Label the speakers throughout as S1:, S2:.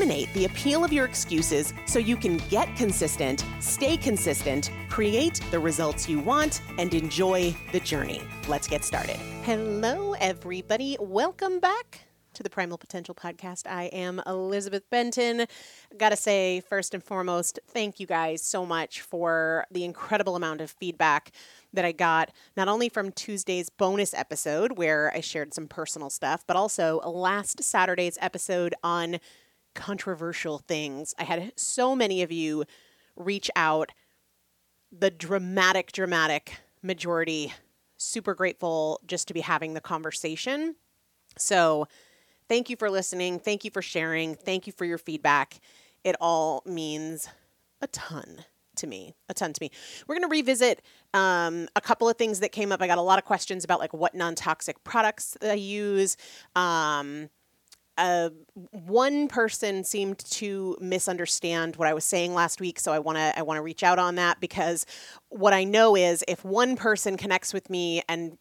S1: the appeal of your excuses so you can get consistent, stay consistent, create the results you want, and enjoy the journey. Let's get started. Hello, everybody. Welcome back to the Primal Potential Podcast. I am Elizabeth Benton. Gotta say, first and foremost, thank you guys so much for the incredible amount of feedback that I got, not only from Tuesday's bonus episode where I shared some personal stuff, but also last Saturday's episode on controversial things. I had so many of you reach out, the dramatic, dramatic majority super grateful just to be having the conversation. So, thank you for listening. Thank you for sharing. Thank you for your feedback. It all means a ton to me, a ton to me. We're going to revisit um, a couple of things that came up. I got a lot of questions about like what non toxic products I use. Um, uh, one person seemed to misunderstand what I was saying last week, so I want to I want to reach out on that because what I know is if one person connects with me and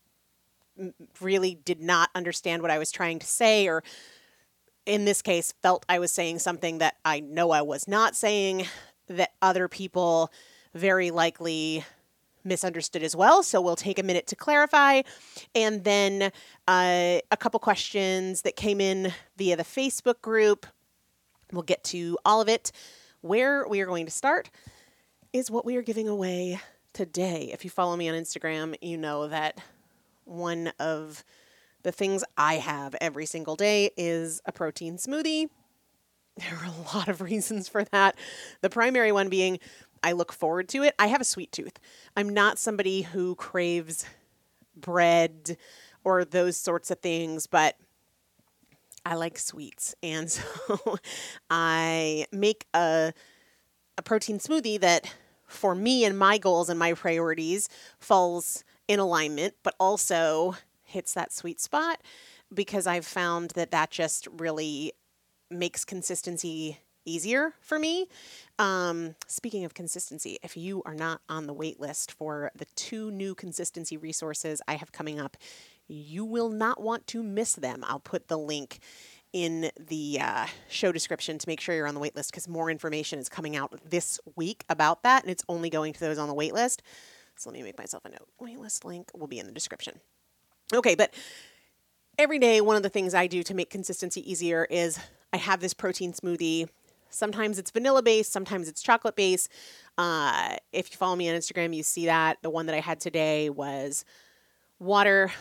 S1: really did not understand what I was trying to say or in this case felt I was saying something that I know I was not saying that other people very likely misunderstood as well. So we'll take a minute to clarify. And then uh, a couple questions that came in via the Facebook group. We'll get to all of it. Where we are going to start is what we are giving away today. If you follow me on Instagram, you know that one of the things I have every single day is a protein smoothie. There are a lot of reasons for that. The primary one being I look forward to it. I have a sweet tooth. I'm not somebody who craves bread or those sorts of things, but I like sweets. And so I make a a protein smoothie that for me and my goals and my priorities falls in alignment, but also hits that sweet spot because I've found that that just really makes consistency easier for me. Um, speaking of consistency, if you are not on the wait list for the two new consistency resources I have coming up, you will not want to miss them. I'll put the link in the uh, show description to make sure you're on the wait list because more information is coming out this week about that, and it's only going to those on the wait list. So let me make myself a note. Waitlist link will be in the description. Okay, but every day, one of the things I do to make consistency easier is I have this protein smoothie Sometimes it's vanilla based, sometimes it's chocolate based. Uh, if you follow me on Instagram, you see that. The one that I had today was water,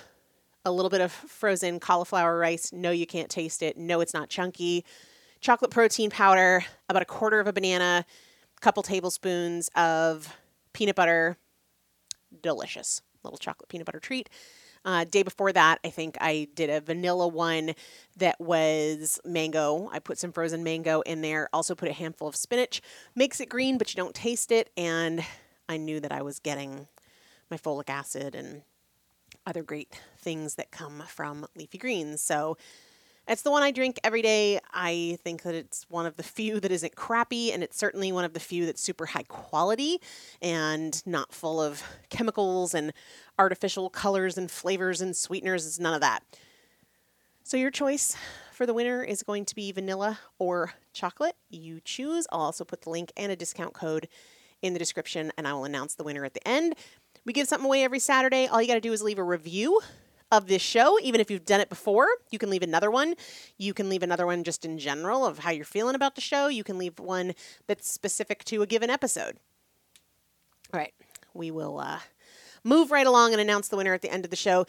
S1: a little bit of frozen cauliflower rice. No, you can't taste it. No, it's not chunky. Chocolate protein powder, about a quarter of a banana, a couple tablespoons of peanut butter. Delicious. Little chocolate peanut butter treat. Uh, day before that, I think I did a vanilla one that was mango. I put some frozen mango in there. Also put a handful of spinach. Makes it green, but you don't taste it. And I knew that I was getting my folic acid and other great things that come from leafy greens. So it's the one I drink every day. I think that it's one of the few that isn't crappy, and it's certainly one of the few that's super high quality and not full of chemicals and artificial colors and flavors and sweeteners. It's none of that. So, your choice for the winner is going to be vanilla or chocolate. You choose. I'll also put the link and a discount code in the description, and I will announce the winner at the end. We give something away every Saturday. All you got to do is leave a review of this show. Even if you've done it before, you can leave another one. You can leave another one just in general of how you're feeling about the show. You can leave one that's specific to a given episode. All right, we will uh, move right along and announce the winner at the end of the show.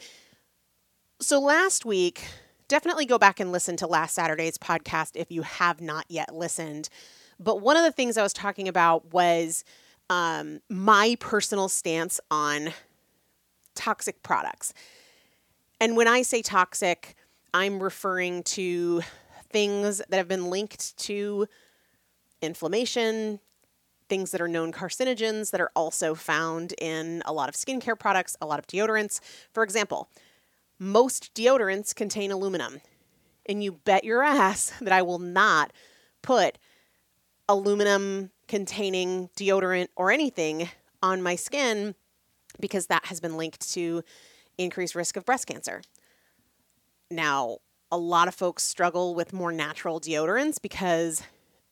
S1: So last week, definitely go back and listen to last Saturday's podcast if you have not yet listened. But one of the things I was talking about was um, my personal stance on toxic products. And when I say toxic, I'm referring to things that have been linked to inflammation, things that are known carcinogens that are also found in a lot of skincare products, a lot of deodorants. For example, most deodorants contain aluminum. And you bet your ass that I will not put aluminum containing deodorant or anything on my skin because that has been linked to increased risk of breast cancer. Now, a lot of folks struggle with more natural deodorants because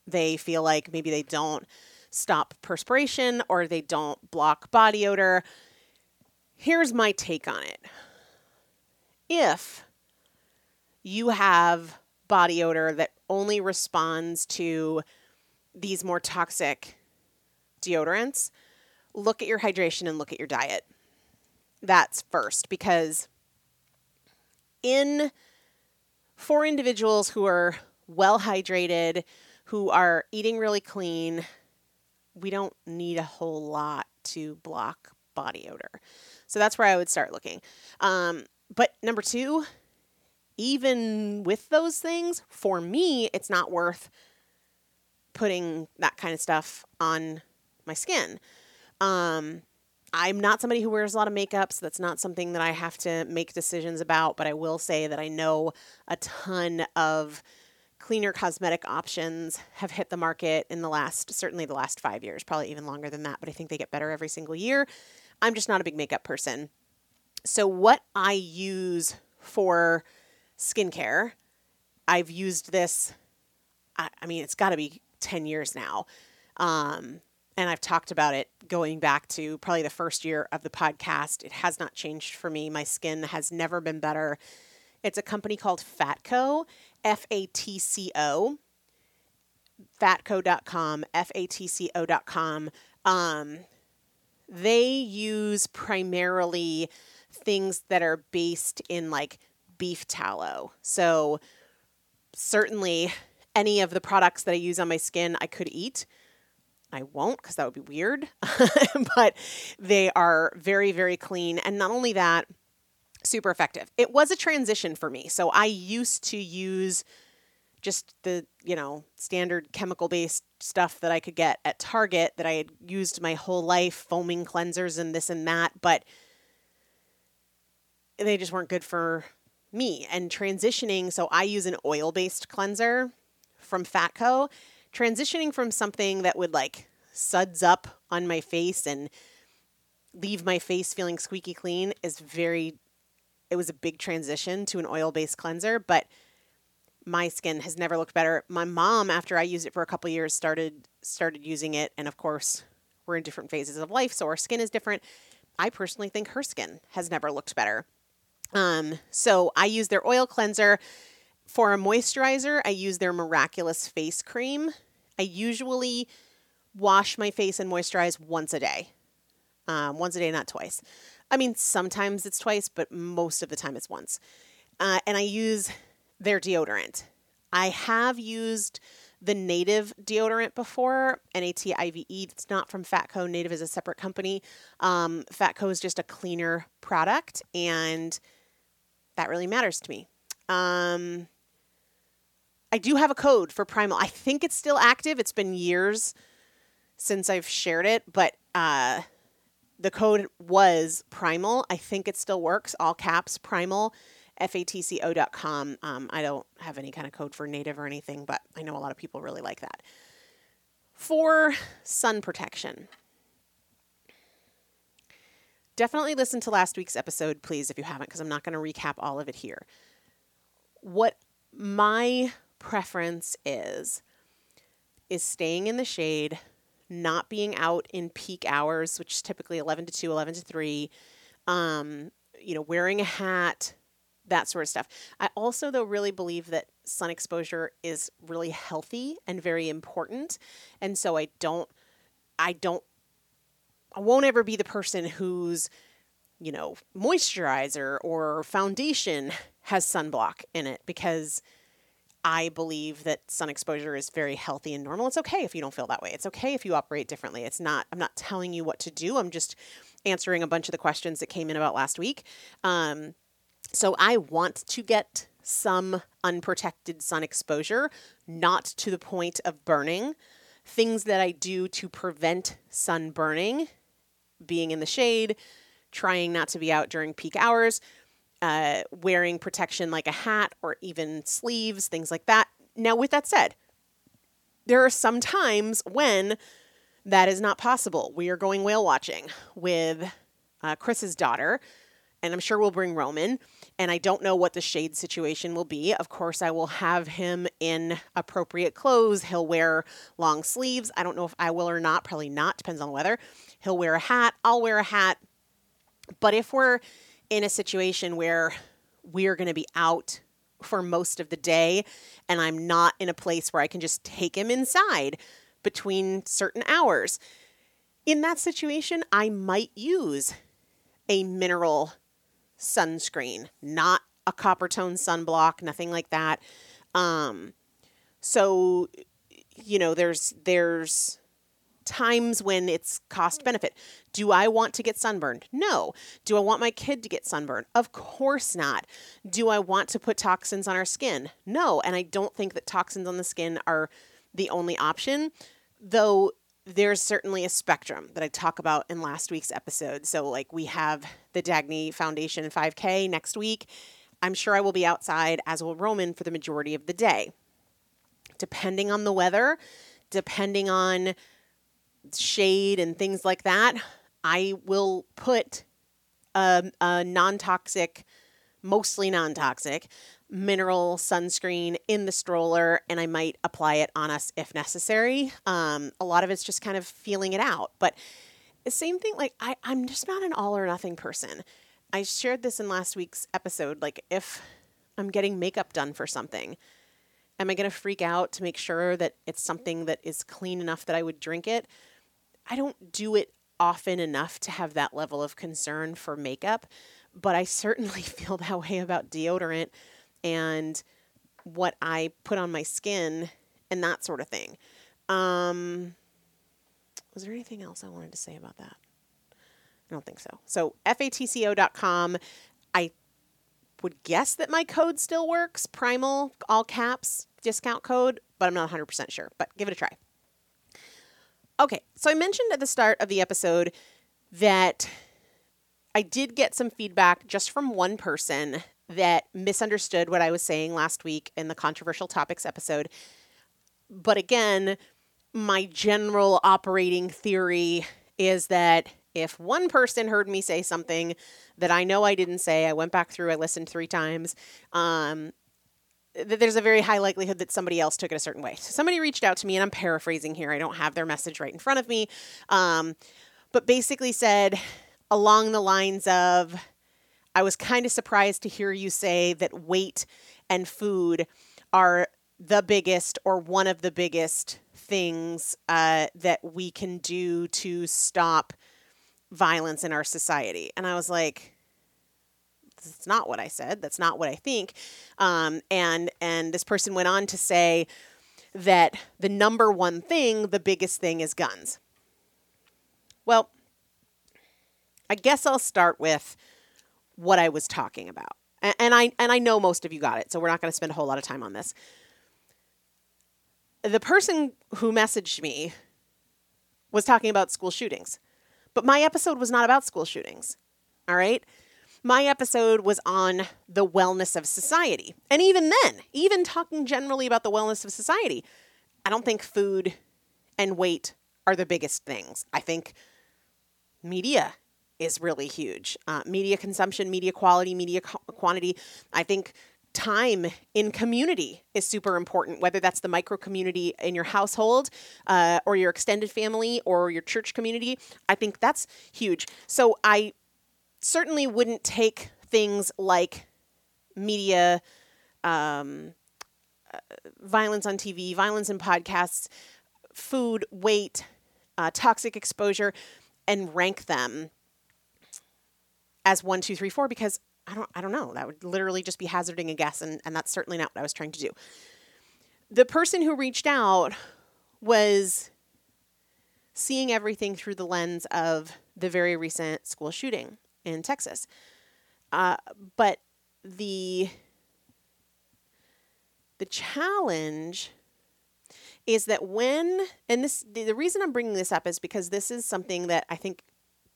S1: they feel like maybe they don't stop perspiration or they don't block body odor. Here's my take on it. If you have body odor that only responds to these more toxic deodorants, look at your hydration and look at your diet. That's first because in for individuals who are well hydrated, who are eating really clean, we don't need a whole lot to block body odor. So that's where I would start looking. Um, but number two, even with those things, for me, it's not worth putting that kind of stuff on my skin. Um, I'm not somebody who wears a lot of makeup, so that's not something that I have to make decisions about. But I will say that I know a ton of cleaner cosmetic options have hit the market in the last, certainly the last five years, probably even longer than that, but I think they get better every single year. I'm just not a big makeup person. So, what I use for skincare, I've used this, I, I mean, it's got to be 10 years now. Um, and I've talked about it going back to probably the first year of the podcast. It has not changed for me. My skin has never been better. It's a company called Fatco, F A T C O, fatco.com, F A T C O.com. Um, they use primarily things that are based in like beef tallow. So, certainly, any of the products that I use on my skin, I could eat. I won't because that would be weird. but they are very, very clean. And not only that, super effective. It was a transition for me. So I used to use just the, you know, standard chemical based stuff that I could get at Target that I had used my whole life, foaming cleansers and this and that. But they just weren't good for me. And transitioning, so I use an oil based cleanser from Fatco transitioning from something that would like suds up on my face and leave my face feeling squeaky clean is very it was a big transition to an oil-based cleanser but my skin has never looked better. My mom after i used it for a couple years started started using it and of course we're in different phases of life so our skin is different. I personally think her skin has never looked better. Um, so i use their oil cleanser. For a moisturizer i use their miraculous face cream I usually wash my face and moisturize once a day. Um, once a day, not twice. I mean, sometimes it's twice, but most of the time it's once. Uh, and I use their deodorant. I have used the Native deodorant before, N A T I V E. It's not from Fatco. Native is a separate company. Um, Fatco is just a cleaner product, and that really matters to me. Um, I do have a code for Primal. I think it's still active. It's been years since I've shared it, but uh, the code was Primal. I think it still works. All caps Primal, fatco.com. Um, I don't have any kind of code for native or anything, but I know a lot of people really like that. For sun protection, definitely listen to last week's episode, please, if you haven't, because I'm not going to recap all of it here. What my preference is is staying in the shade, not being out in peak hours, which is typically 11 to 2, 11 to 3, um, you know, wearing a hat, that sort of stuff. I also, though, really believe that sun exposure is really healthy and very important. And so I don't, I don't, I won't ever be the person who's, you know, moisturizer or foundation has sunblock in it because I believe that sun exposure is very healthy and normal. It's okay if you don't feel that way. It's okay if you operate differently. It's not, I'm not telling you what to do. I'm just answering a bunch of the questions that came in about last week. Um, so I want to get some unprotected sun exposure, not to the point of burning. Things that I do to prevent sun burning, being in the shade, trying not to be out during peak hours, uh, wearing protection like a hat or even sleeves, things like that. Now, with that said, there are some times when that is not possible. We are going whale watching with uh, Chris's daughter, and I'm sure we'll bring Roman. And I don't know what the shade situation will be. Of course, I will have him in appropriate clothes. He'll wear long sleeves. I don't know if I will or not. Probably not. Depends on the weather. He'll wear a hat. I'll wear a hat. But if we're in a situation where we're going to be out for most of the day and I'm not in a place where I can just take him inside between certain hours, in that situation, I might use a mineral sunscreen, not a Coppertone sunblock, nothing like that. Um, so, you know, there's there's times when it's cost benefit. Do I want to get sunburned? No. Do I want my kid to get sunburned? Of course not. Do I want to put toxins on our skin? No. And I don't think that toxins on the skin are the only option, though there's certainly a spectrum that I talk about in last week's episode. So, like, we have the Dagny Foundation 5K next week. I'm sure I will be outside, as will Roman, for the majority of the day. Depending on the weather, depending on shade and things like that, I will put a, a non toxic, mostly non toxic, mineral sunscreen in the stroller and I might apply it on us if necessary. Um, a lot of it's just kind of feeling it out. But the same thing, like I, I'm just not an all or nothing person. I shared this in last week's episode. Like if I'm getting makeup done for something, am I going to freak out to make sure that it's something that is clean enough that I would drink it? I don't do it often enough to have that level of concern for makeup, but I certainly feel that way about deodorant and what I put on my skin and that sort of thing. Um, was there anything else I wanted to say about that? I don't think so. So, fatco.com, I would guess that my code still works primal, all caps, discount code, but I'm not 100% sure. But give it a try. Okay, so I mentioned at the start of the episode that I did get some feedback just from one person that misunderstood what I was saying last week in the controversial topics episode. But again, my general operating theory is that if one person heard me say something that I know I didn't say, I went back through, I listened three times, um, there's a very high likelihood that somebody else took it a certain way. So somebody reached out to me, and I'm paraphrasing here. I don't have their message right in front of me, um, but basically said along the lines of, I was kind of surprised to hear you say that weight and food are the biggest or one of the biggest things uh, that we can do to stop violence in our society. And I was like, that's not what I said. That's not what I think. Um, and and this person went on to say that the number one thing, the biggest thing, is guns. Well, I guess I'll start with what I was talking about. And, and I and I know most of you got it, so we're not going to spend a whole lot of time on this. The person who messaged me was talking about school shootings. But my episode was not about school shootings. All right? My episode was on the wellness of society. And even then, even talking generally about the wellness of society, I don't think food and weight are the biggest things. I think media is really huge. Uh, media consumption, media quality, media co- quantity. I think time in community is super important, whether that's the micro community in your household uh, or your extended family or your church community. I think that's huge. So I certainly wouldn't take things like media. Um, uh, violence on TV, violence in podcasts, food, weight, uh, toxic exposure, and rank them as one, two, three, four because I don't I don't know. That would literally just be hazarding a guess, and, and that's certainly not what I was trying to do. The person who reached out was seeing everything through the lens of the very recent school shooting in Texas. Uh, but the the challenge is that when and this the, the reason I'm bringing this up is because this is something that I think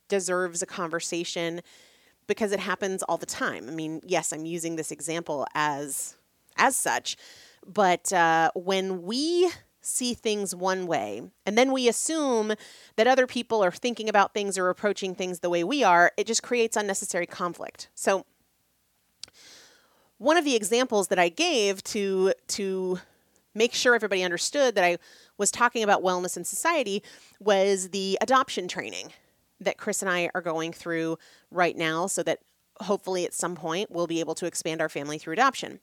S1: deserves a conversation because it happens all the time. I mean, yes, I'm using this example as as such, but uh, when we see things one way and then we assume that other people are thinking about things or approaching things the way we are, it just creates unnecessary conflict. So one of the examples that I gave to to make sure everybody understood that I was talking about wellness in society was the adoption training that Chris and I are going through right now so that hopefully at some point we'll be able to expand our family through adoption.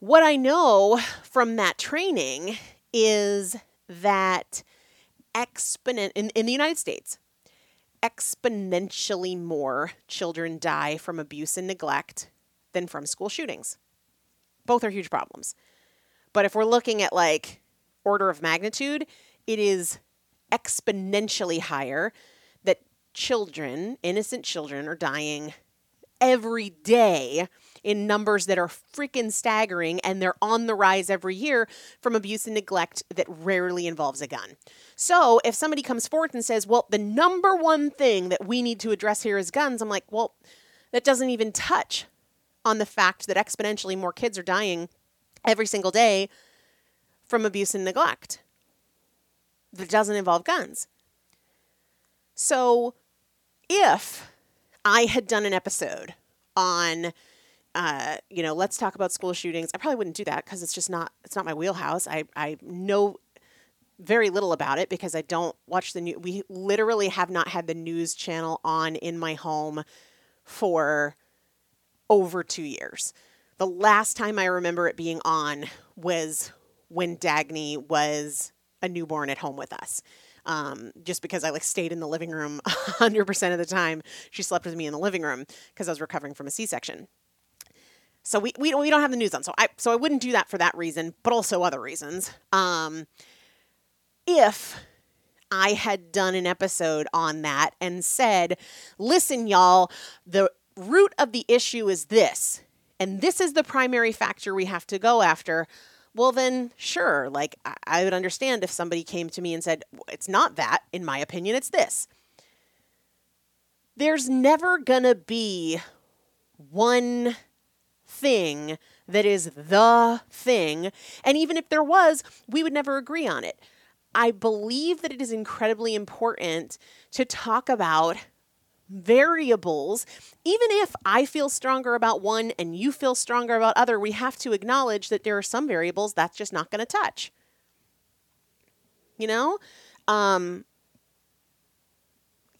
S1: What I know from that training is that exponent in, in the United States, exponentially more children die from abuse and neglect than from school shootings. Both are huge problems. But if we're looking at like order of magnitude, it is exponentially higher that children, innocent children, are dying every day in numbers that are freaking staggering and they're on the rise every year from abuse and neglect that rarely involves a gun. So, if somebody comes forward and says, "Well, the number one thing that we need to address here is guns." I'm like, "Well, that doesn't even touch on the fact that exponentially more kids are dying every single day from abuse and neglect that doesn't involve guns. So, if I had done an episode on, uh, you know, let's talk about school shootings, I probably wouldn't do that because it's just not it's not my wheelhouse. I I know very little about it because I don't watch the news. We literally have not had the news channel on in my home for over two years. The last time I remember it being on was when Dagny was a newborn at home with us. Um, just because I like stayed in the living room 100% of the time. She slept with me in the living room because I was recovering from a C-section. So we, we, we don't have the news on. So I, so I wouldn't do that for that reason, but also other reasons. Um, if I had done an episode on that and said, listen, y'all, the root of the issue is this, and this is the primary factor we have to go after well then sure like i would understand if somebody came to me and said it's not that. In my opinion it's this. There's never gonna be one thing that is the thing and even if there was we would never agree on it. I believe that it is incredibly important to talk about variables even if i feel stronger about one and you feel stronger about other we have to acknowledge that there are some variables that's just not going to touch. You know? Um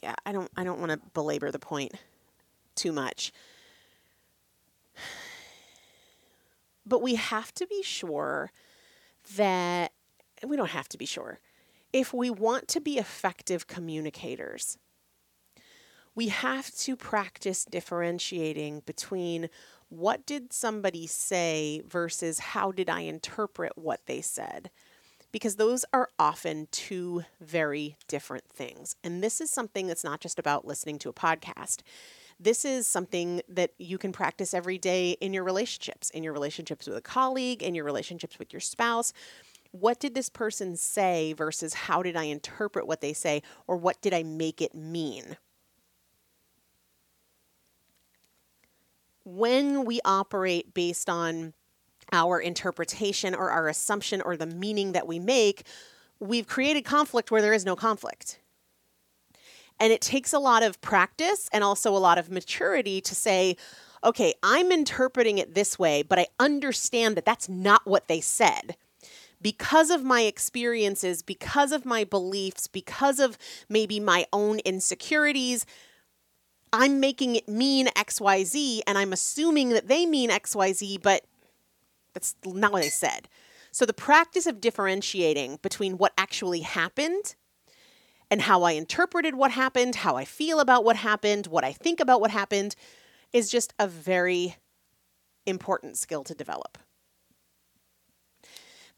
S1: yeah i don't i don't want to belabor the point too much. But we have to be sure that we don't have to be sure. If we want to be effective communicators we have to practice differentiating between what did somebody say versus how did I interpret what they said. Because those are often two very different things. And this is something that's not just about listening to a podcast. This is something that you can practice every day in your relationships, in your relationships with a colleague, in your relationships with your spouse. What did this person say versus how did I interpret what they say, or what did I make it mean? When we operate based on our interpretation or our assumption or the meaning that we make, we've created conflict where there is no conflict. And it takes a lot of practice and also a lot of maturity to say, okay, I'm interpreting it this way, but I understand that that's not what they said. Because of my experiences, because of my beliefs, because of maybe my own insecurities, I'm making it mean XYZ and I'm assuming that they mean XYZ, but that's not what they said. So the practice of differentiating between what actually happened and how I interpreted what happened, how I feel about what happened, what I think about what happened is just a very important skill to develop.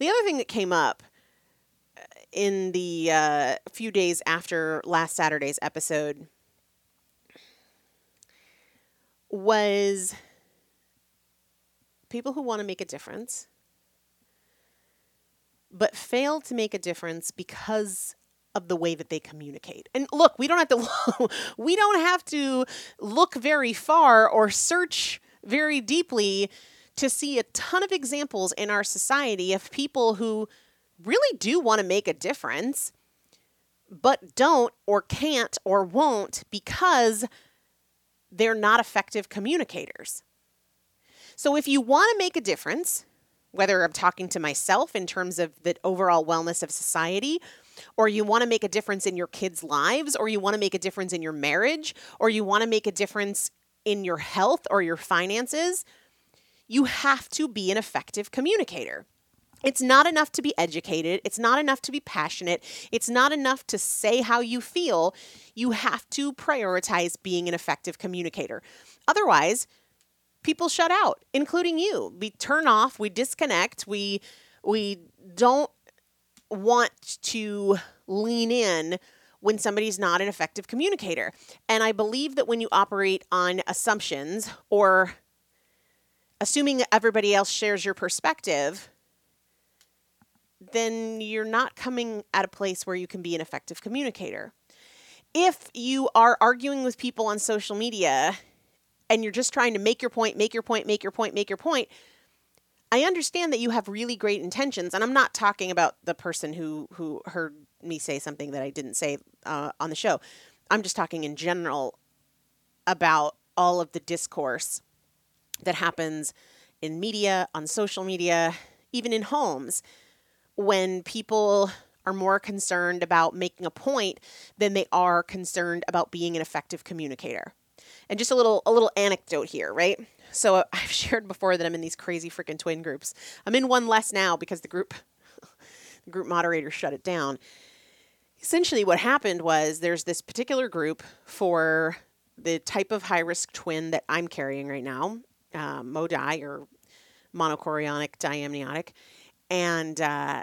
S1: The other thing that came up uh, in the uh, few days after last Saturday's episode was people who want to make a difference, but fail to make a difference because of the way that they communicate. And look, we don't have to we don't have to look very far or search very deeply to see a ton of examples in our society of people who really do want to make a difference but don't or can't or won't because they're not effective communicators. So if you want to make a difference, whether I'm talking to myself in terms of the overall wellness of society, or you want to make a difference in your kids' lives, or you want to make a difference in your marriage, or you want to make a difference in your health or your finances, you have to be an effective communicator. It's not enough to be educated. It's not enough to be passionate. It's not enough to say how you feel. You have to prioritize being an effective communicator. Otherwise, people shut out, including you. We turn off, we disconnect, we we don't want to lean in when somebody's not an effective communicator. And I believe that when you operate on assumptions or assuming that everybody else shares your perspective, then you're not coming at a place where you can be an effective communicator. If you are arguing with people on social media and you're just trying to make your point, make your point, make your point, make your point, I understand that you have really great intentions, and I'm not talking about the person who who heard me say something that I didn't say uh, on the show. I'm just talking in general about all of the discourse that happens in media, on social media, even in homes when people are more concerned about making a point than they are concerned about being an effective communicator. And just a little a little anecdote here, right? So uh, I've shared before that I'm in these crazy freaking twin groups. I'm in one less now because the group the group moderator shut it down. Essentially what happened was there's this particular group for the type of high risk twin that I'm carrying right now, uh, MODI or monochorionic diamniotic. And uh,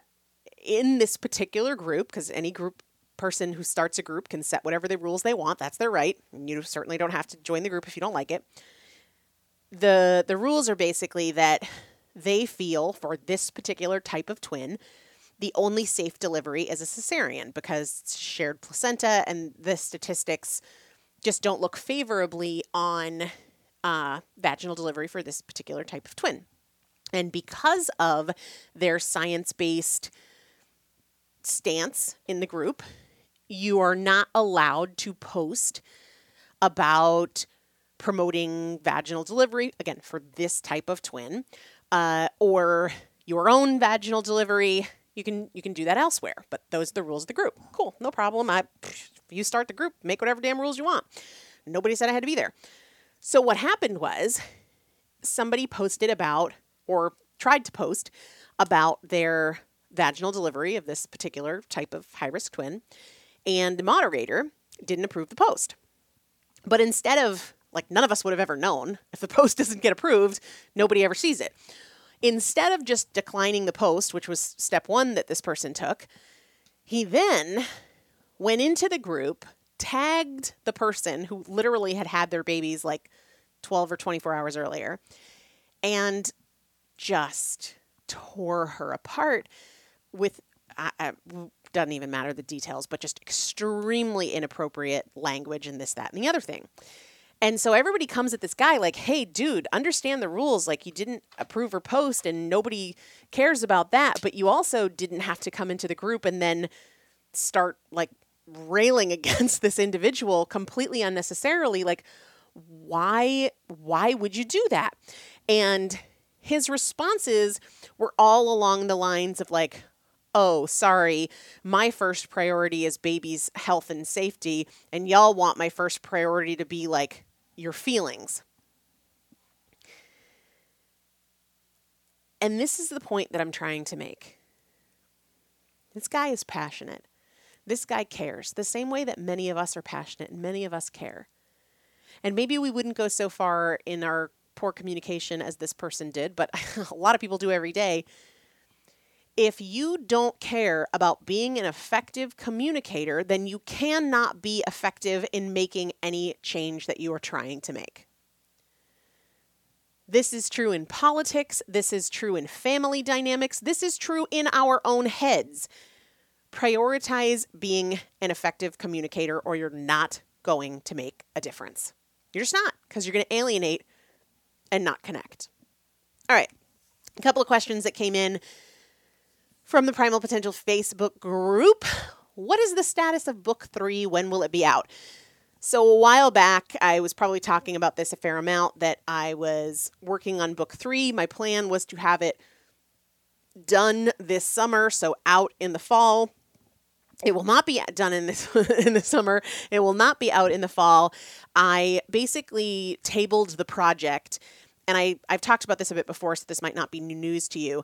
S1: in this particular group, because any group person who starts a group can set whatever the rules they want, that's their right. You certainly don't have to join the group if you don't like it. The the rules are basically that they feel for this particular type of twin, the only safe delivery is a cesarean because shared placenta and the statistics just don't look favorably on uh, vaginal delivery for this particular type of twin. And because of their science based stance in the group, you are not allowed to post about promoting vaginal delivery, again, for this type of twin, uh, or your own vaginal delivery. You can you can do that elsewhere, but those are the rules of the group. Cool, no problem. I, you start the group, make whatever damn rules you want. Nobody said I had to be there. So what happened was somebody posted about or tried to post about their vaginal delivery of this particular type of high risk twin, and the moderator didn't approve the post. But instead of, like, none of us would have ever known if the post doesn't get approved, nobody ever sees it. Instead of just declining the post, which was step one that this person took, he then went into the group, tagged the person who literally had had their babies like 12 or 24 hours earlier, and just tore her apart with uh, uh, doesn't even matter the details, but just extremely inappropriate language and this, that, and the other thing. And so everybody comes at this guy like, hey, dude, understand the rules. Like, you didn't approve her post, and nobody cares about that. But you also didn't have to come into the group and then start like railing against this individual completely unnecessarily. Like, why, why would you do that? And his responses were all along the lines of like, oh, sorry, my first priority is baby's health and safety, and y'all want my first priority to be like your feelings. And this is the point that I'm trying to make. This guy is passionate. This guy cares the same way that many of us are passionate and many of us care. And maybe we wouldn't go so far in our poor communication as this person did, but a lot of people do every day if you don't care about being an effective communicator, then you cannot be effective in making any change that you are trying to make. This is true in politics. This is true in family dynamics. This is true in our own heads. prioritize being an effective communicator or you're not going to make a difference. You're just not because you're going to alienate and not connect. All right. A couple of questions that came in from the Primal Potential Facebook group. What is the status of book three? When will it be out? So, a while back, I was probably talking about this a fair amount that I was working on book three. My plan was to have it done this summer, so out in the fall. It will not be done in this in the summer. It will not be out in the fall. I basically tabled the project, and I I've talked about this a bit before, so this might not be new news to you.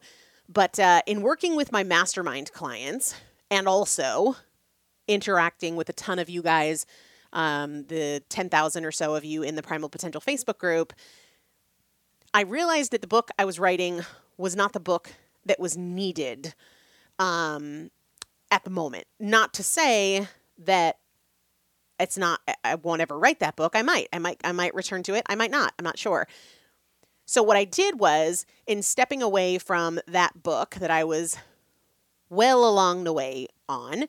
S1: But uh, in working with my mastermind clients, and also interacting with a ton of you guys, um, the ten thousand or so of you in the Primal Potential Facebook group, I realized that the book I was writing was not the book that was needed. Um, at the moment. Not to say that it's not I won't ever write that book. I might. I might I might return to it. I might not. I'm not sure. So what I did was in stepping away from that book that I was well along the way on,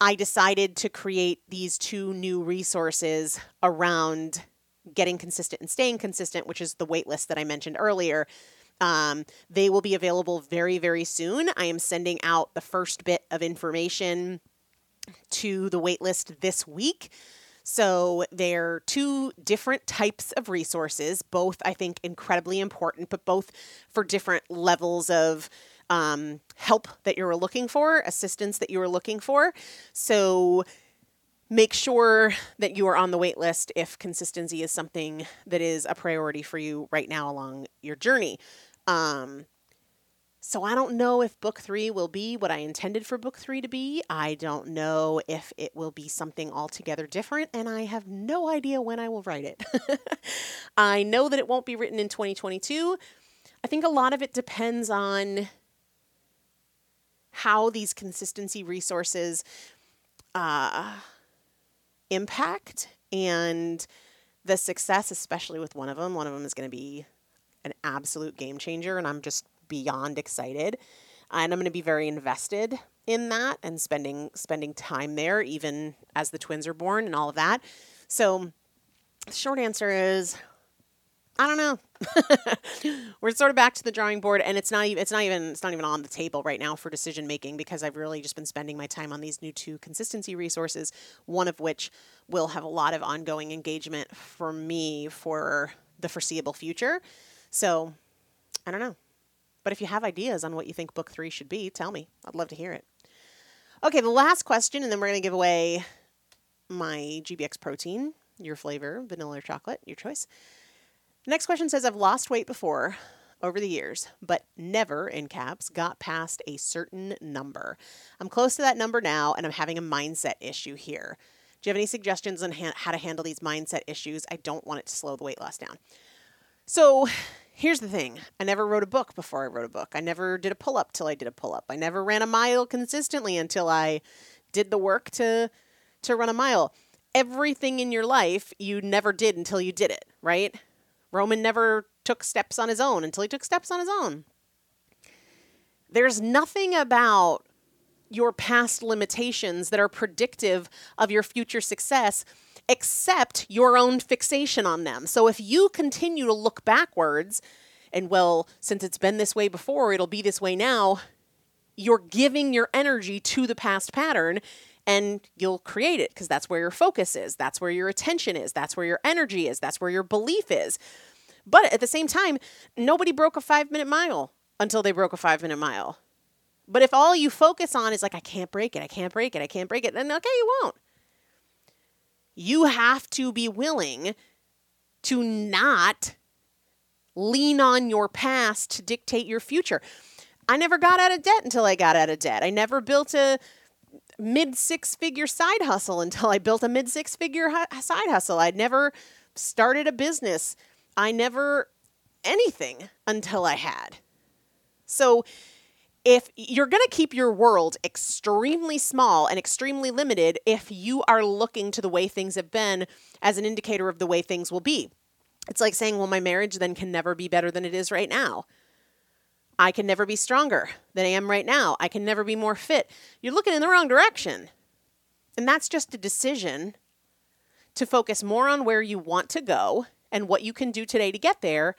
S1: I decided to create these two new resources around getting consistent and staying consistent, which is the waitlist that I mentioned earlier. Um, they will be available very, very soon. I am sending out the first bit of information to the waitlist this week. So they're two different types of resources, both I think incredibly important, but both for different levels of um, help that you're looking for, assistance that you are looking for. So make sure that you are on the wait list if consistency is something that is a priority for you right now along your journey. Um, so I don't know if book three will be what I intended for book three to be. I don't know if it will be something altogether different, and I have no idea when I will write it. I know that it won't be written in 2022. I think a lot of it depends on how these consistency resources uh, impact and the success, especially with one of them. One of them is going to be an absolute game changer, and I'm just beyond excited. And I'm going to be very invested in that and spending spending time there, even as the twins are born and all of that. So, the short answer is, I don't know. We're sort of back to the drawing board, and it's not even it's not even it's not even on the table right now for decision making because I've really just been spending my time on these new two consistency resources. One of which will have a lot of ongoing engagement for me for the foreseeable future. So, I don't know. But if you have ideas on what you think book three should be, tell me. I'd love to hear it. Okay, the last question, and then we're going to give away my GBX protein, your flavor, vanilla or chocolate, your choice. Next question says I've lost weight before over the years, but never, in caps, got past a certain number. I'm close to that number now, and I'm having a mindset issue here. Do you have any suggestions on ha- how to handle these mindset issues? I don't want it to slow the weight loss down. So, here's the thing I never wrote a book before I wrote a book. I never did a pull up till I did a pull up. I never ran a mile consistently until I did the work to to run a mile. Everything in your life you never did until you did it, right? Roman never took steps on his own until he took steps on his own. There's nothing about your past limitations that are predictive of your future success except your own fixation on them. So if you continue to look backwards, and well, since it's been this way before, it'll be this way now, you're giving your energy to the past pattern and you'll create it because that's where your focus is, that's where your attention is, that's where your energy is, that's where your belief is. But at the same time, nobody broke a five minute mile until they broke a five minute mile. But if all you focus on is like, I can't break it, I can't break it, I can't break it, then okay, you won't you have to be willing to not lean on your past to dictate your future. I never got out of debt until I got out of debt. I never built a mid six figure side hustle until I built a mid six figure side hustle. I'd never started a business. I never anything until I had. So if you're going to keep your world extremely small and extremely limited if you are looking to the way things have been as an indicator of the way things will be. It's like saying, well, my marriage then can never be better than it is right now. I can never be stronger than I am right now. I can never be more fit. You're looking in the wrong direction. And that's just a decision to focus more on where you want to go and what you can do today to get there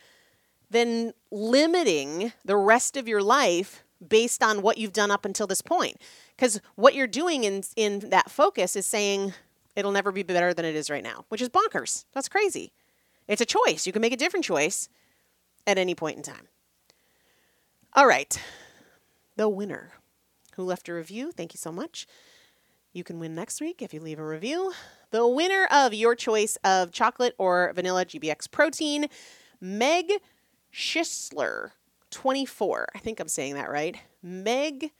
S1: than limiting the rest of your life based on what you've done up until this point. Because what you're doing in, in that focus is saying it'll never be better than it is right now, which is bonkers. That's crazy. It's a choice. You can make a different choice at any point in time. All right. The winner who left a review, thank you so much. You can win next week if you leave a review. The winner of your choice of chocolate or vanilla GBX protein, Meg Schisler, 24. I think I'm saying that right. Meg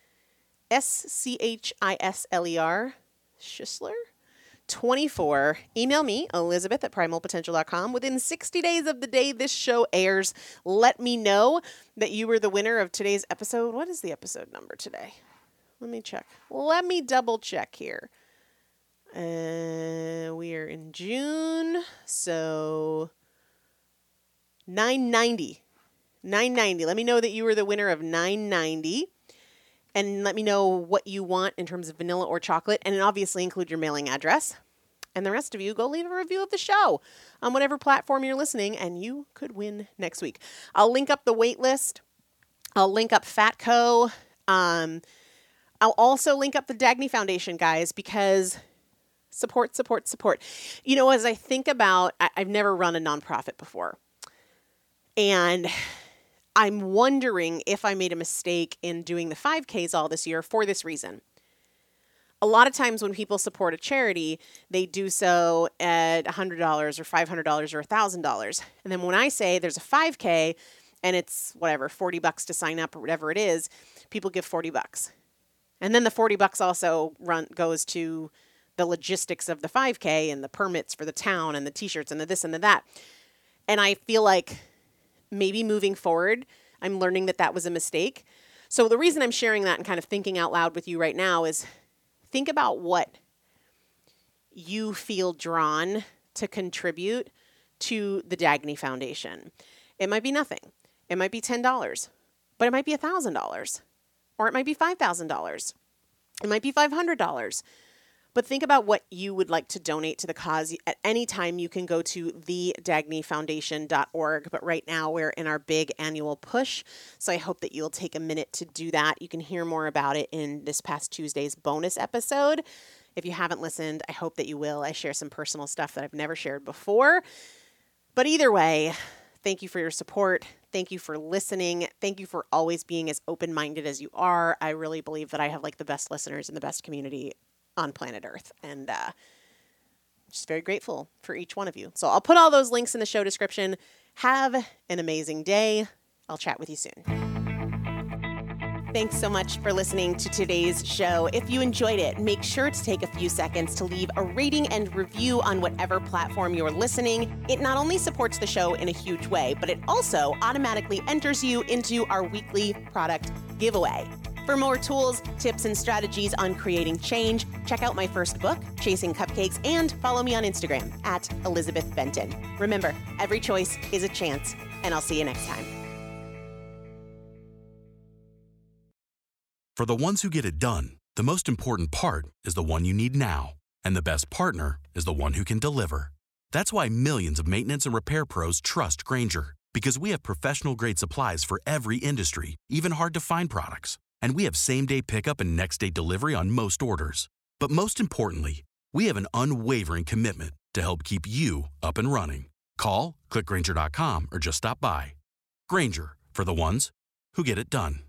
S1: S C H I S L E R Schisler 24. Email me, Elizabeth at primalpotential.com. Within 60 days of the day this show airs, let me know that you were the winner of today's episode. What is the episode number today? Let me check. Let me double check here. Uh, we are in June, so 990. 990. Let me know that you were the winner of 990 and let me know what you want in terms of vanilla or chocolate, and obviously include your mailing address. And the rest of you, go leave a review of the show on whatever platform you're listening, and you could win next week. I'll link up the wait list. I'll link up Fatco. Um, I'll also link up the Dagny Foundation, guys, because support, support, support. You know, as I think about, I, I've never run a nonprofit before. And I'm wondering if I made a mistake in doing the 5Ks all this year for this reason. A lot of times when people support a charity, they do so at $100 or $500 or $1,000. And then when I say there's a 5K and it's whatever, 40 bucks to sign up or whatever it is, people give 40 bucks. And then the 40 bucks also run goes to the logistics of the 5K and the permits for the town and the t-shirts and the this and the that. And I feel like maybe moving forward, I'm learning that that was a mistake. So the reason I'm sharing that and kind of thinking out loud with you right now is think about what you feel drawn to contribute to the Dagny Foundation. It might be nothing. It might be $10, but it might be $1,000 or it might be $5,000. It might be $500. But think about what you would like to donate to the cause. At any time, you can go to thedagnyfoundation.org. But right now, we're in our big annual push. So I hope that you'll take a minute to do that. You can hear more about it in this past Tuesday's bonus episode. If you haven't listened, I hope that you will. I share some personal stuff that I've never shared before. But either way, thank you for your support. Thank you for listening. Thank you for always being as open minded as you are. I really believe that I have like the best listeners in the best community on planet Earth. And uh, just very grateful for each one of you. So I'll put all those links in the show description. Have an amazing day. I'll chat with you soon. Thanks so much for listening to today's show. If you enjoyed it, make sure to take a few seconds to leave a rating and review on whatever platform you're listening. It not only supports the show in a huge way, but it also automatically enters you into our weekly product giveaway. For more tools, tips, and strategies on creating change, check out my first book, Chasing Cupcakes, and follow me on Instagram at Elizabeth Benton. Remember, every choice is a chance, and I'll see you next time.
S2: For the ones who get it done, the most important part is the one you need now. And the best partner is the one who can deliver. That's why millions of maintenance and repair pros trust Grainger, because we have professional grade supplies for every industry, even hard to find products. And we have same day pickup and next day delivery on most orders. But most importantly, we have an unwavering commitment to help keep you up and running. Call, clickgrainger.com, or just stop by. Grainger, for the ones who get it done.